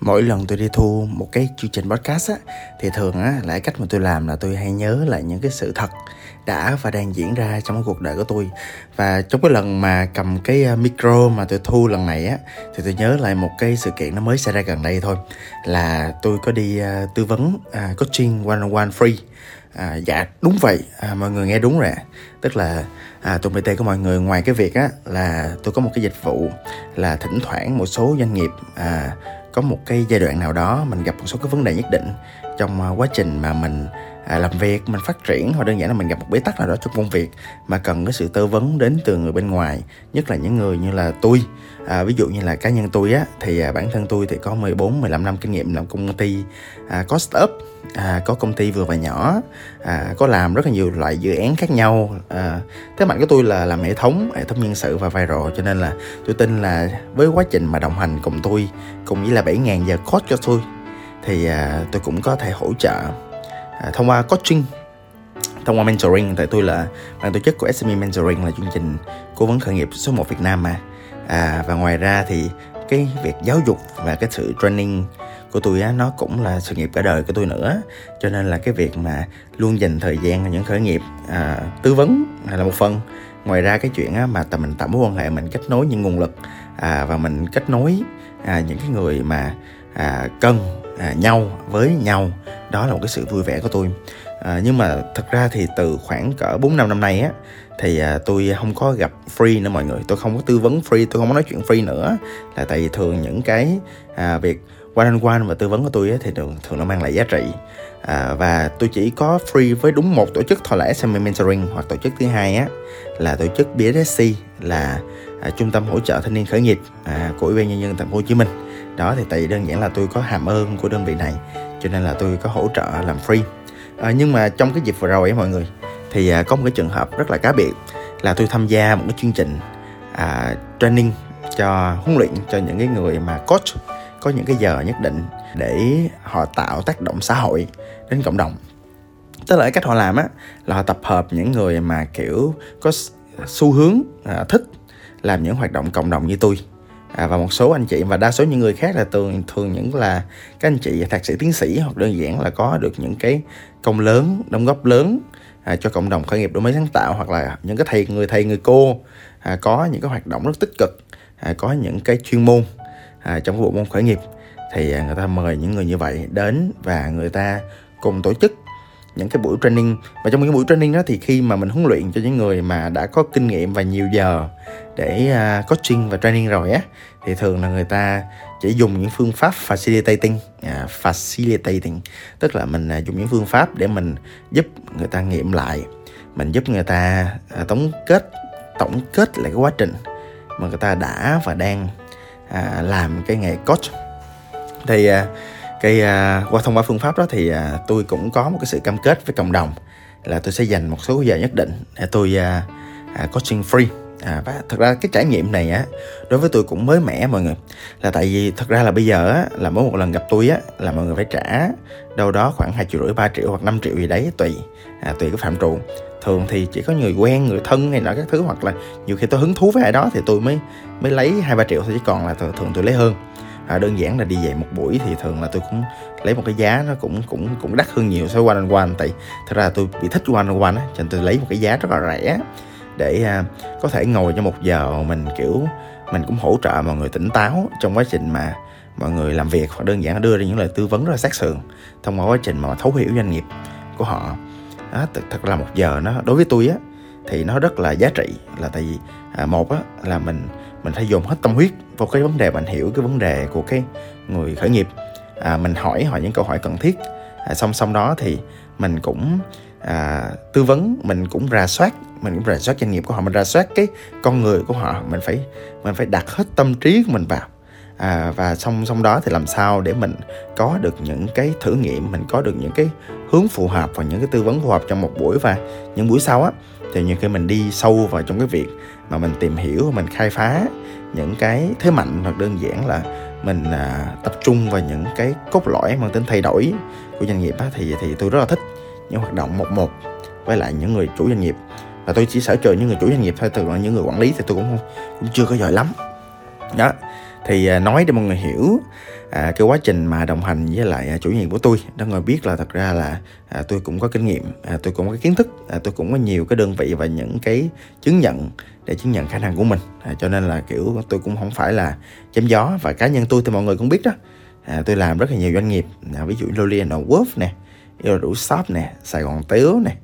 mỗi lần tôi đi thu một cái chương trình podcast á thì thường á là cách mà tôi làm là tôi hay nhớ lại những cái sự thật đã và đang diễn ra trong cái cuộc đời của tôi. Và trong cái lần mà cầm cái ờ, micro mà tôi thu lần này á thì tôi nhớ lại một cái sự kiện nó mới xảy ra gần đây thôi. Là tôi có đi uh, tư vấn uh, coaching one on one free. À, dạ đúng vậy. À, mọi người nghe đúng rồi tức là à, tụi bt của mọi người ngoài cái việc á là tôi có một cái dịch vụ là thỉnh thoảng một số doanh nghiệp à, có một cái giai đoạn nào đó mình gặp một số cái vấn đề nhất định trong à, quá trình mà mình à, làm việc mình phát triển. Hoặc đơn giản là mình gặp một bế tắc nào đó trong công việc mà cần cái sự tư vấn đến từ người bên ngoài nhất là những người như là tôi. À, ví dụ như là cá nhân tôi á thì à, bản thân tôi thì có 14 15 năm kinh nghiệm làm công ty à, có startup à, có công ty vừa và nhỏ. À, có làm rất là nhiều loại dự án khác nhau. À, thế mạnh của tôi là làm hệ thống hệ thống nhân sự và viral cho nên là tôi tin là với quá trình mà đồng hành cùng tôi cùng với là 7.000 giờ coach cho tôi thì à, tôi cũng có thể hỗ trợ à, thông qua coaching thông qua mentoring. Tại tôi là ban tổ chức của SME Mentoring là chương trình cố vấn khởi nghiệp số 1 Việt Nam mà. À, và ngoài ra thì cái việc giáo dục và cái sự training của tôi á nó cũng là sự nghiệp cả đời của tôi nữa. Cho nên là cái việc mà luôn dành thời gian cho những khởi nghiệp à, tư vấn là một phần. Ngoài ra cái chuyện á, mà tầm mình tạo mối quan hệ mình kết nối những nguồn lực à, và mình kết nối à, những cái người mà à, cần à, nhau với nhau đó là một cái sự vui vẻ của tôi. À, nhưng mà thật ra thì từ khoảng cỡ 4 năm năm nay á thì à, tôi không có gặp free nữa mọi người. Tôi không có tư vấn free tôi không có nói chuyện free nữa. Là tại vì thường những cái à, việc one on one và tư vấn của tôi thì thường, thường nó mang lại giá trị. À, và tôi chỉ có free với đúng một tổ chức thôi là SME Mentoring hoặc tổ chức thứ hai á là tổ chức BSC là à, trung tâm hỗ trợ thanh niên khởi nghiệp à, của ủy ban nhân dân thành phố Hồ Chí Minh. Đó thì tại vì đơn giản là tôi có hàm ơn của đơn vị này cho nên là tôi có hỗ trợ làm free. À, nhưng mà trong cái dịp vừa rồi ấy mọi người thì à, có một cái trường hợp rất là cá biệt là tôi tham gia một cái chương trình à, training cho huấn luyện cho những cái người mà coach có những cái giờ nhất định để họ tạo tác động xã hội đến cộng đồng. Tức là cách họ làm á là họ tập hợp những người mà kiểu có xu hướng à, thích làm những hoạt động cộng đồng như tôi. À, và một số anh chị và đa số những người khác là thường thường những là các anh chị thạc sĩ tiến sĩ hoặc đơn giản là có được những cái công lớn đóng góp lớn à, cho cộng đồng khởi nghiệp đổi mới sáng tạo hoặc là những cái thầy người thầy người cô à, có những cái hoạt động rất tích cực à, có những cái chuyên môn à, trong cái bộ môn khởi nghiệp thì à, người ta mời những người như vậy đến và người ta cùng tổ chức những cái buổi training. Và trong những buổi training đó thì khi mà mình huấn luyện cho những người mà đã có kinh nghiệm và nhiều giờ để uh, coaching và training rồi á thì thường là người ta chỉ dùng những phương pháp facilitating uh, facilitating. Tức là mình uh, dùng những phương pháp để mình giúp người ta nghiệm lại mình giúp người ta uh, tổng kết tổng kết lại cái quá trình mà người ta đã và đang à, làm cái nghề coach. Thì à, cái à, qua thông qua phương pháp đó thì à, tôi cũng có một cái sự cam kết với cộng đồng là tôi sẽ dành một số giờ nhất định để tôi à, à, coaching free à, và thật ra cái trải nghiệm này á đối với tôi cũng mới mẻ mọi người. Là tại vì thật ra là bây giờ á là mỗi một lần gặp tôi á là mọi người phải trả đâu đó khoảng hai triệu rưỡi ba triệu hoặc 5 triệu gì đấy tùy à, tùy cái phạm trù. Thường thì chỉ có người quen người thân hay nọ các thứ hoặc là nhiều khi tôi hứng thú với ai đó thì tôi mới mới lấy hai ba triệu thôi chứ còn là thường, thường tôi lấy hơn. À, đơn giản là đi về một buổi thì thường là tôi cũng lấy một cái giá nó cũng cũng cũng đắt hơn nhiều so với one on one. Tại thật ra tôi bị thích one on one á cho nên tôi lấy một cái giá rất là rẻ để à, có thể ngồi cho một giờ mình kiểu mình cũng hỗ trợ mọi người tỉnh táo trong quá trình mà mọi người làm việc. Hoặc đơn giản đưa ra những lời tư vấn rất là sát sườn thông qua quá trình mà thấu hiểu doanh nghiệp của họ. Đó, thật, thật là một giờ nó đối với tôi á thì nó rất là giá trị là tại vì à, một á là mình mình phải dồn hết tâm huyết vào cái vấn đề mình hiểu cái vấn đề của cái người khởi nghiệp. À, mình hỏi họ những câu hỏi cần thiết à, song song đó thì mình cũng à, tư vấn mình cũng rà soát mình cũng rà soát doanh nghiệp của họ mình rà soát cái con người của họ. Mình phải mình phải đặt hết tâm trí của mình vào. À, và song song đó thì làm sao để mình có được những cái thử nghiệm mình có được những cái hướng phù hợp và những cái tư vấn phù hợp trong một buổi và những buổi sau á. Thì nhiều khi mình đi sâu vào trong cái việc mà mình tìm hiểu mình khai phá những cái thế mạnh hoặc đơn giản là mình à, tập trung vào những cái cốt lõi mang tính thay đổi của doanh nghiệp á, thì thì tôi rất là thích những hoạt động một một với lại những người chủ doanh nghiệp và tôi chỉ sở trường những người chủ doanh nghiệp thôi từ những người quản lý thì tôi cũng không cũng chưa có giỏi lắm. Đó. Thì à, nói để mọi người hiểu à, cái quá trình mà đồng hành với lại à, chủ nhiệm của tôi đó người biết là thật ra là à, tôi cũng có kinh nghiệm à, tôi cũng có kiến thức à, tôi cũng có nhiều cái đơn vị và những cái chứng nhận để chứng nhận khả năng của mình. À, cho nên là kiểu tôi cũng không phải là chém gió và cá nhân tôi thì mọi người cũng biết đó. À, tôi làm rất là nhiều doanh nghiệp à, ví dụ Lolly Worth nè yêu đủ shop nè Sài Gòn Tiếu nè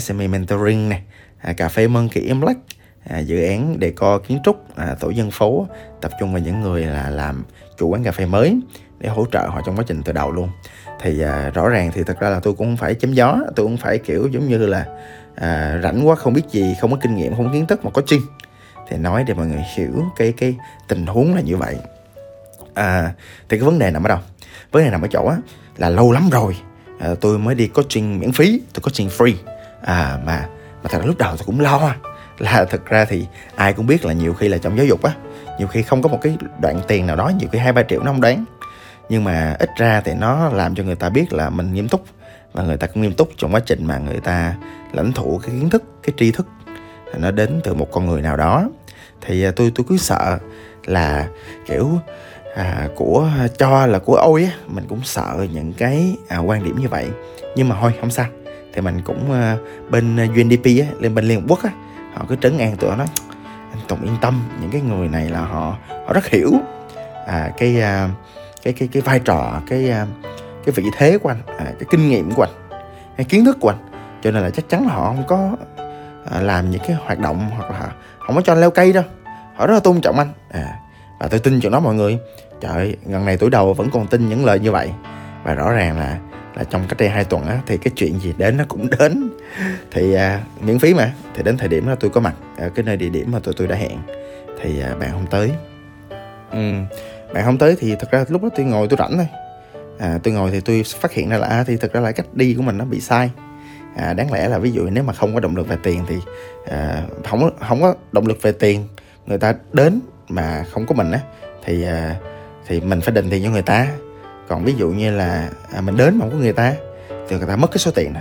SME Mentoring nè à, cà phê Monkey in Black à, dự án đề co kiến trúc à, tổ dân phố tập trung vào những người là làm chủ quán cà phê mới để hỗ trợ họ trong quá trình từ đầu luôn. Thì à, rõ ràng thì thật ra là tôi cũng không phải chém gió tôi cũng phải kiểu giống như là à, rảnh quá không biết gì không có kinh nghiệm không có kiến thức mà có chuyên. Thì nói để mọi người hiểu cái cái tình huống là như vậy. À, thì cái vấn đề nằm ở đâu? Vấn đề nằm ở chỗ á là lâu lắm rồi à, tôi mới đi coaching miễn phí tôi coaching free. À mà mà thật ra lúc đầu tôi cũng lo là thực ra thì ai cũng biết là nhiều khi là trong giáo dục á nhiều khi không có một cái đoạn tiền nào đó nhiều khi hai ba triệu nó không đáng. Nhưng mà ít ra thì nó làm cho người ta biết là mình nghiêm túc và người ta cũng nghiêm túc trong quá trình mà người ta lãnh thụ cái kiến thức cái tri thức nó đến từ một con người nào đó. Thì à, tôi tôi cứ sợ là kiểu à, của cho là của ôi á mình cũng sợ những cái à, quan điểm như vậy. Nhưng mà thôi không sao thì mình cũng ờ, bên ờ, UNDP á lên bên Liên Hợp Quốc á họ cứ trấn an tụi nó anh Tùng yên tâm những cái người này là họ họ rất hiểu. À, cái ờ, cái cái cái vai trò cái cái vị thế của anh à, cái kinh nghiệm của anh cái kiến thức của anh. Cho nên là chắc chắn là họ không có à, làm những cái hoạt động hoặc là không có cho anh leo cây đâu. Họ rất là tôn trọng anh. À, và tôi tin chuyện đó mọi người. Trời gần này tuổi đầu vẫn còn tin những lời như vậy. Và rõ ràng là là trong cách đây hai tuần á thì cái chuyện gì đến nó cũng đến. Thì à, miễn phí mà thì đến thời điểm đó tôi có mặt ở cái nơi địa điểm mà tụi tôi đã hẹn. Thì à, bạn không tới. Ừ. bạn không tới thì thật ra lúc đó tôi ngồi tôi rảnh thôi. À, tôi ngồi thì tôi phát hiện ra là à, thì thật ra là cách đi của mình nó bị sai. À, đáng lẽ là ví dụ nếu mà không có động lực về tiền thì à, không không có động lực về tiền người ta đến mà không có mình á thì à, thì mình phải định tiền cho người ta còn ví dụ như là à, mình đến mà không có người ta thì người ta mất cái số tiền đó.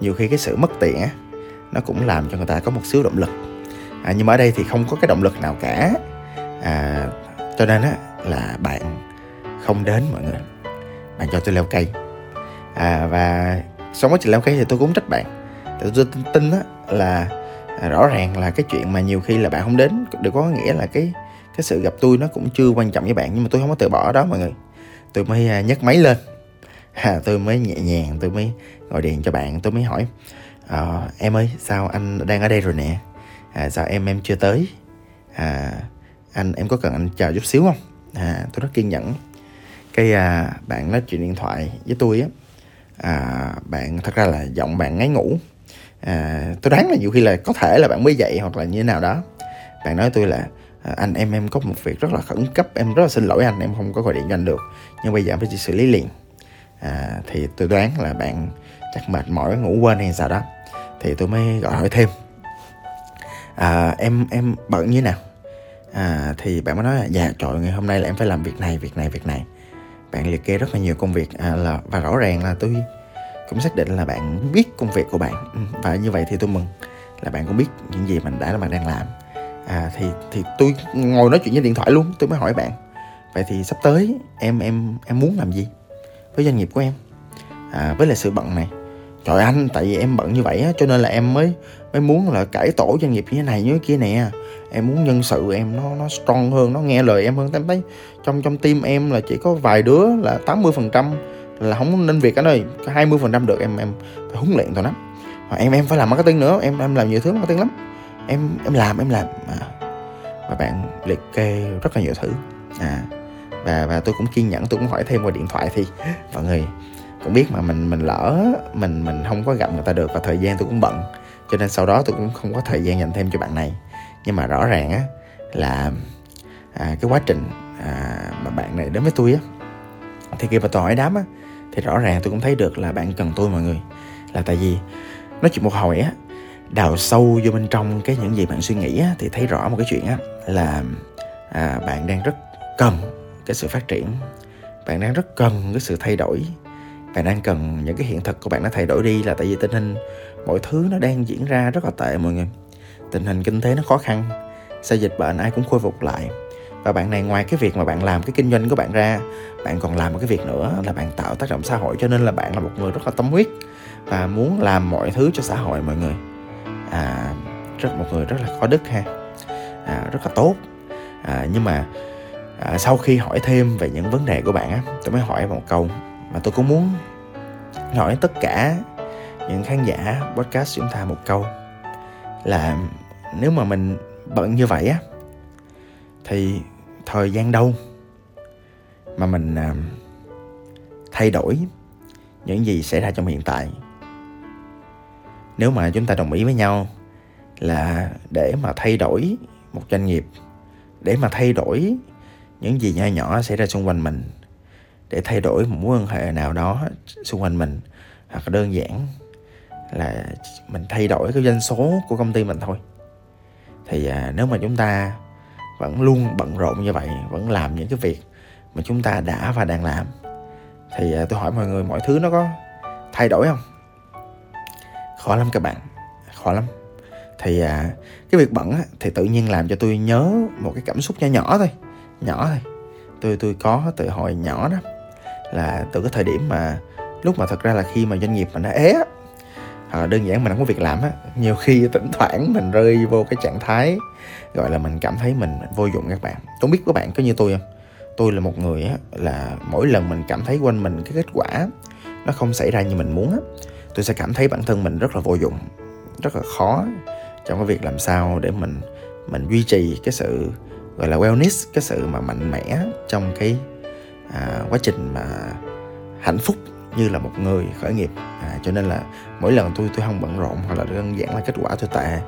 Nhiều khi cái sự mất tiền á nó cũng làm cho người ta có một xíu động lực. À, nhưng mà ở đây thì không có cái động lực nào cả. À, cho nên á là bạn không đến mọi người. Bạn cho tôi leo cây. À, và sau quá trình leo cây thì tôi cũng trách bạn. Tôi tin, tin á là à, rõ ràng là cái chuyện mà nhiều khi là bạn không đến đều có nghĩa là cái cái sự gặp tôi nó cũng chưa quan trọng với bạn. Nhưng mà tôi không có từ bỏ đó mọi người tôi mới à, nhấc máy lên. À, tôi mới nhẹ nhàng tôi mới gọi điện cho bạn tôi mới hỏi à, em ơi sao anh đang ở đây rồi nè? À, sao em em chưa tới? À, anh em có cần anh chờ chút xíu không? À, tôi rất kiên nhẫn. Cái à, bạn nói chuyện điện thoại với tôi á à, bạn thật ra là giọng bạn ngáy ngủ. À, tôi đoán là nhiều khi là có thể là bạn mới dậy hoặc là như thế nào đó. Bạn nói tôi là À, anh em em có một việc rất là khẩn cấp em rất là xin lỗi anh em không có gọi điện cho anh được. Nhưng bây giờ em phải xử lý liền. À, thì tôi đoán là bạn chắc mệt mỏi ngủ quên hay sao đó. Thì tôi mới gọi hỏi thêm. À, em em bận như nào? À, thì bạn mới nói là dạ trời ngày hôm nay là em phải làm việc này việc này việc này. Bạn liệt kê rất là nhiều công việc à, là và rõ ràng là tôi cũng xác định là bạn biết công việc của bạn. Ừ, và như vậy thì tôi mừng là bạn cũng biết những gì mình đã là bạn đang làm à thì thì tôi ngồi nói chuyện với điện thoại luôn tôi mới hỏi bạn. Vậy thì sắp tới em em em muốn làm gì với doanh nghiệp của em? À, với lại sự bận này. Trời anh tại vì em bận như vậy á cho nên là em mới mới muốn là cải tổ doanh nghiệp như thế này như thế kia nè. Em muốn nhân sự em nó nó strong hơn nó nghe lời em hơn. Em thấy trong trong team em là chỉ có vài đứa là 80 phần trăm là không nên việc anh ơi có 20 phần trăm được em em phải huấn luyện tụi nó. Em em phải làm marketing nữa em em làm nhiều thứ marketing lắm em em làm em làm. À, và bạn liệt kê rất là nhiều thứ. À và và tôi cũng kiên nhẫn tôi cũng hỏi thêm qua điện thoại thì mọi người cũng biết mà mình mình lỡ mình mình không có gặp người ta được và thời gian tôi cũng bận. Cho nên sau đó tôi cũng không có thời gian dành thêm cho bạn này. Nhưng mà rõ ràng á là à, cái quá trình à, mà bạn này đến với tôi á thì khi mà tôi hỏi đám á thì rõ ràng tôi cũng thấy được là bạn cần tôi mọi người. Là tại vì nói chuyện một hồi á đào sâu vô bên trong cái những gì bạn suy nghĩ á, thì thấy rõ một cái chuyện á là à, bạn đang rất cần cái sự phát triển. Bạn đang rất cần cái sự thay đổi. Bạn đang cần những cái hiện thực của bạn nó thay đổi đi là tại vì tình hình mọi thứ nó đang diễn ra rất là tệ mọi người. Tình hình kinh tế nó khó khăn sau dịch bệnh ai cũng khôi phục lại. Và bạn này ngoài cái việc mà bạn làm cái kinh doanh của bạn ra bạn còn làm một cái việc nữa là bạn tạo tác động xã hội cho nên là bạn là một người rất là tâm huyết và muốn làm mọi thứ cho xã hội mọi người à, rất một người rất là có đức ha. À, rất là tốt. À, nhưng mà à, sau khi hỏi thêm về những vấn đề của bạn á tôi mới hỏi một câu mà tôi cũng muốn hỏi tất cả những khán giả podcast chúng ta một câu là nếu mà mình bận như vậy á thì thời gian đâu mà mình à, thay đổi những gì xảy ra trong hiện tại? Nếu mà chúng ta đồng ý với nhau là để mà thay đổi một doanh nghiệp để mà thay đổi những gì nhỏ nhỏ xảy ra xung quanh mình để thay đổi một mối quan hệ nào đó xung quanh mình hoặc đơn giản là mình thay đổi cái doanh số của công ty mình thôi. Thì à, nếu mà chúng ta vẫn luôn bận rộn như vậy vẫn làm những cái việc mà chúng ta đã và đang làm thì à, tôi hỏi mọi người mọi thứ nó có thay đổi không? Khó lắm các bạn khó lắm. Thì à, cái việc bận á, thì tự nhiên làm cho tôi nhớ một cái cảm xúc nhỏ nhỏ thôi nhỏ thôi. Tôi tôi có từ hồi nhỏ đó là từ cái thời điểm mà lúc mà thật ra là khi mà doanh nghiệp mình đã ế á, à, đơn giản mình không có việc làm á nhiều khi thỉnh thoảng mình rơi vô cái trạng thái gọi là mình cảm thấy mình vô dụng các bạn. Tôi biết các bạn có như tôi không? Tôi là một người á là mỗi lần mình cảm thấy quanh mình cái kết quả nó không xảy ra như mình muốn á tôi sẽ cảm thấy bản thân mình rất là vô dụng rất là khó trong cái việc làm sao để mình mình duy trì cái sự gọi là wellness cái sự mà mạnh mẽ trong cái à, quá trình mà hạnh phúc như là một người khởi nghiệp. À, cho nên là mỗi lần tôi tôi không bận rộn hoặc là đơn giản là kết quả tôi tệ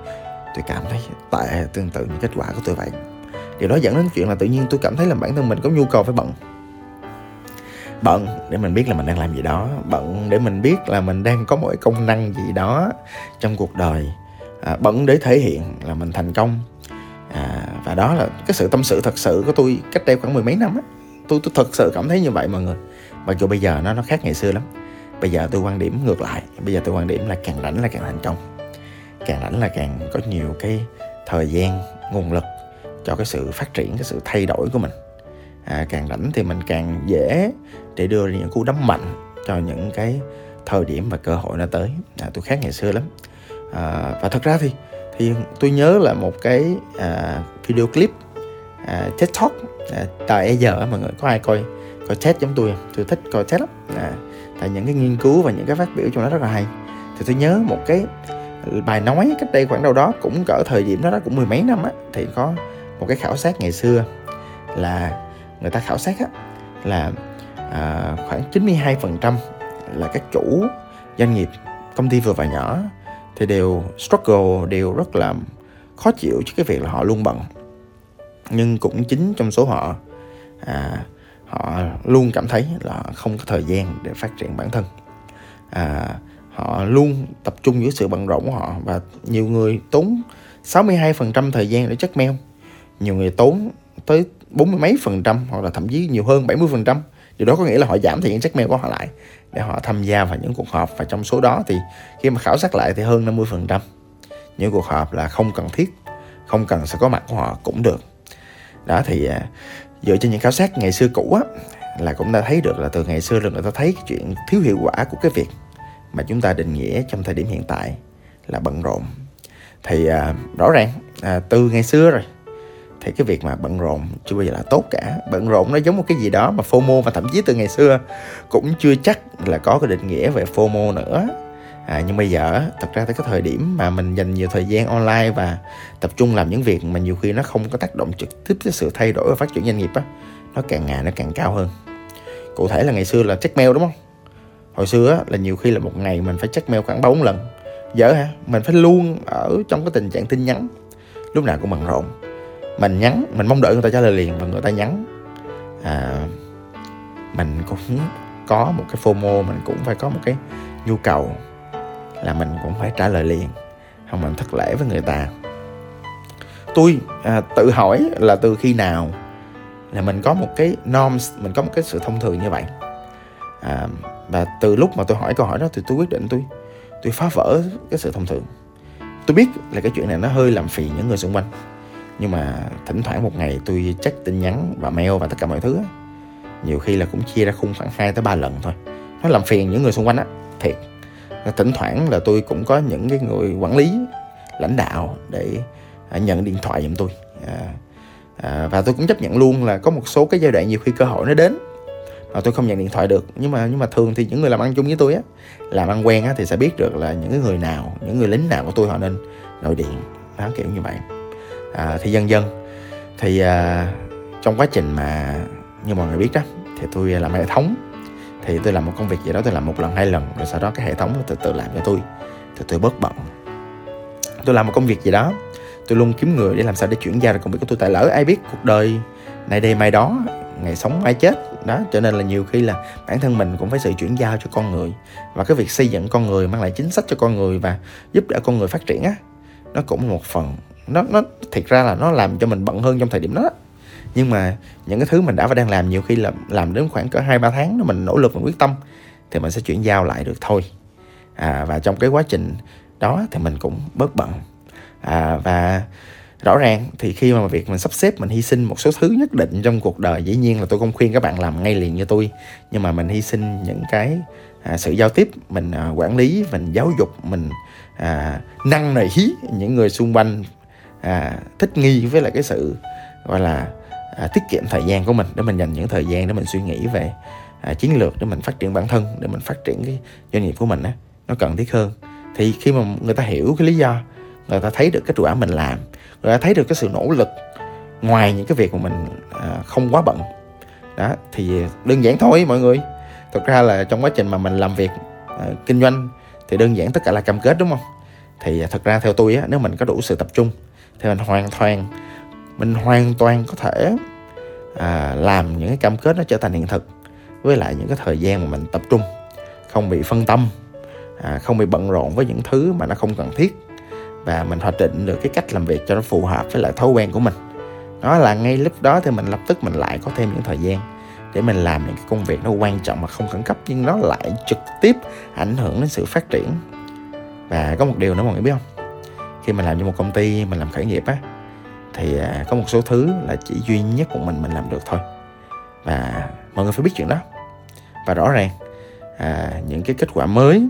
tôi cảm thấy tệ tương tự như kết quả của tôi vậy. Điều đó dẫn đến chuyện là tự nhiên tôi cảm thấy là bản thân mình có nhu cầu phải bận bận để mình biết là mình đang làm gì đó. Bận để mình biết là mình đang có một công năng gì đó trong cuộc đời. À, bận để thể hiện là mình thành công. À, và đó là cái sự tâm sự thật sự của tôi cách đây khoảng mười mấy năm á. Tôi tôi thật sự cảm thấy như vậy mọi người. Mặc dù bây giờ nó nó khác ngày xưa lắm. Bây giờ tôi quan điểm ngược lại. Bây giờ tôi quan điểm là càng rảnh là càng thành công. Càng rảnh là càng có nhiều cái thời gian nguồn lực cho cái sự phát triển cái sự thay đổi của mình à, càng rảnh thì mình càng dễ để đưa ra những cú đấm mạnh cho những cái thời điểm và cơ hội nó tới. À, tôi khác ngày xưa lắm. À, và thật ra thì thì tôi nhớ là một cái à, video clip à, TED Talk à, tại giờ mọi người có ai coi coi TED giống tôi tôi thích coi TED lắm. À, tại những cái nghiên cứu và những cái phát biểu trong đó rất là hay. Thì tôi nhớ một cái bài nói cách đây khoảng đâu đó cũng cỡ thời điểm đó đó cũng mười mấy năm á thì có một cái khảo sát ngày xưa là người ta khảo sát á là à, khoảng 92% là các chủ doanh nghiệp công ty vừa và nhỏ thì đều struggle đều rất là khó chịu trước cái việc là họ luôn bận. Nhưng cũng chính trong số họ à, họ luôn cảm thấy là không có thời gian để phát triển bản thân. À, họ luôn tập trung với sự bận rộn của họ và nhiều người tốn 62% thời gian để check mail. Nhiều người tốn tới bốn mươi mấy phần trăm hoặc là thậm chí nhiều hơn 70 phần trăm. Điều đó có nghĩa là họ giảm thời gian check mail của họ lại để họ tham gia vào những cuộc họp. Và trong số đó thì khi mà khảo sát lại thì hơn 50 phần trăm. Những cuộc họp là không cần thiết không cần sẽ có mặt của họ cũng được. Đó thì à, dựa trên những khảo sát ngày xưa cũ á là cũng đã thấy được là từ ngày xưa là người ta thấy cái chuyện thiếu hiệu quả của cái việc mà chúng ta định nghĩa trong thời điểm hiện tại là bận rộn. Thì à, rõ ràng à, từ ngày xưa rồi thì cái việc mà bận rộn chưa bao giờ là tốt cả. Bận rộn nó giống một cái gì đó mà FOMO và thậm chí từ ngày xưa cũng chưa chắc là có cái định nghĩa về FOMO nữa. À, nhưng bây giờ thật ra tới cái thời điểm mà mình dành nhiều thời gian online và tập trung làm những việc mà nhiều khi nó không có tác động trực tiếp tới sự thay đổi và phát triển doanh nghiệp á nó càng ngày nó càng cao hơn. Cụ thể là ngày xưa là check mail đúng không? Hồi xưa á, là nhiều khi là một ngày mình phải check mail khoảng bốn lần. Giờ hả? Mình phải luôn ở trong cái tình trạng tin nhắn lúc nào cũng bận rộn mình nhắn mình mong đợi người ta trả lời liền và người ta nhắn. À, mình cũng có một cái fomo mình cũng phải có một cái nhu cầu là mình cũng phải trả lời liền không mình thất lễ với người ta. Tôi à, tự hỏi là từ khi nào là mình có một cái norms mình có một cái sự thông thường như vậy? À, và từ lúc mà tôi hỏi câu hỏi đó thì tôi quyết định tôi tôi phá vỡ cái sự thông thường. Tôi biết là cái chuyện này nó hơi làm phiền những người xung quanh nhưng mà thỉnh thoảng một ngày tôi check tin nhắn và mail và tất cả mọi thứ nhiều khi là cũng chia ra khung khoảng 2 tới 3 lần thôi. Nó làm phiền những người xung quanh á thiệt. Thỉnh thoảng là tôi cũng có những cái người quản lý lãnh đạo để à, nhận điện thoại giùm tôi. À, à, và tôi cũng chấp nhận luôn là có một số cái giai đoạn nhiều khi cơ hội nó đến mà tôi không nhận điện thoại được. Nhưng mà nhưng mà thường thì những người làm ăn chung với tôi á làm ăn quen á thì sẽ biết được là những người nào những người lính nào của tôi họ nên nội điện đó kiểu như vậy à, thì dần dần. Thì à, trong quá trình mà như mọi người biết đó thì tôi làm hệ thống. Thì tôi làm một công việc gì đó tôi làm một lần hai lần rồi sau đó cái hệ thống nó từ từ làm cho tôi. Thì tôi bớt bận. Tôi làm một công việc gì đó tôi luôn kiếm người để làm sao để chuyển giao được công việc của tôi. Tại lỡ ai biết cuộc đời này đây mai đó ngày sống ai chết đó cho nên là nhiều khi là bản thân mình cũng phải sự chuyển giao cho con người. Và cái việc xây dựng con người mang lại chính sách cho con người và giúp đỡ con người phát triển á nó cũng một phần nó nó thiệt ra là nó làm cho mình bận hơn trong thời điểm đó. Nhưng mà những cái thứ mình đã và đang làm nhiều khi là làm đến khoảng cỡ hai ba tháng nó mình nỗ lực mình quyết tâm thì mình sẽ chuyển giao lại được thôi. À, và trong cái quá trình đó thì mình cũng bớt bận. À, và rõ ràng thì khi mà việc mình sắp xếp mình hy sinh một số thứ nhất định trong cuộc đời dĩ nhiên là tôi không khuyên các bạn làm ngay liền như tôi. Nhưng mà mình hy sinh những cái à, sự giao tiếp mình à, quản lý mình giáo dục mình à, năn nỉ những người xung quanh à, thích nghi với lại cái sự gọi là à, tiết kiệm thời gian của mình để mình dành những thời gian để mình suy nghĩ về à, chiến lược để mình phát triển bản thân để mình phát triển cái doanh nghiệp của mình á nó cần thiết hơn. Thì khi mà người ta hiểu cái lý do người ta thấy được cái quả mình làm người ta thấy được cái sự nỗ lực ngoài những cái việc mà mình à, không quá bận. Đó thì đơn giản thôi mọi người. Thực ra là trong quá trình mà mình làm việc à, kinh doanh thì đơn giản tất cả là cam kết đúng không? Thì à, thật ra theo tôi á nếu mình có đủ sự tập trung thì mình hoàn toàn mình hoàn toàn có thể à, làm những cái cam kết nó trở thành hiện thực với lại những cái thời gian mà mình tập trung không bị phân tâm à, không bị bận rộn với những thứ mà nó không cần thiết. Và mình hoạch định được cái cách làm việc cho nó phù hợp với lại thói quen của mình. Đó là ngay lúc đó thì mình lập tức mình lại có thêm những thời gian để mình làm những cái công việc nó quan trọng mà không khẩn cấp nhưng nó lại trực tiếp ảnh hưởng đến sự phát triển. Và có một điều nữa mọi người biết không? Khi mình làm cho một công ty mình làm khởi nghiệp á thì à, có một số thứ là chỉ duy nhất một mình mình làm được thôi. Và mọi người phải biết chuyện đó. Và rõ ràng à, những cái kết quả mới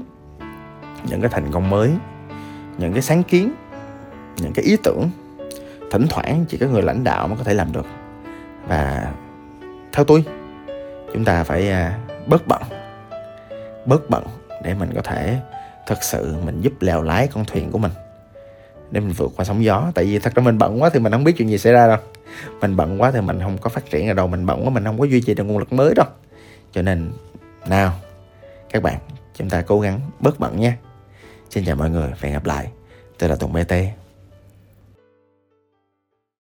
những cái thành công mới những cái sáng kiến những cái ý tưởng thỉnh thoảng chỉ có người lãnh đạo mới có thể làm được. Và theo tôi chúng ta phải à, bớt bận bớt bận để mình có thể thật sự mình giúp lèo lái con thuyền của mình để mình vượt qua sóng gió. Tại vì thật ra mình bận quá thì mình không biết chuyện gì xảy ra đâu. Mình bận quá thì mình không có phát triển ở đâu. Mình bận quá mình không có duy trì được nguồn lực mới đâu. Cho nên, nào, các bạn, chúng ta cố gắng bớt bận nha. Xin chào mọi người và hẹn gặp lại. Tôi là tùng bt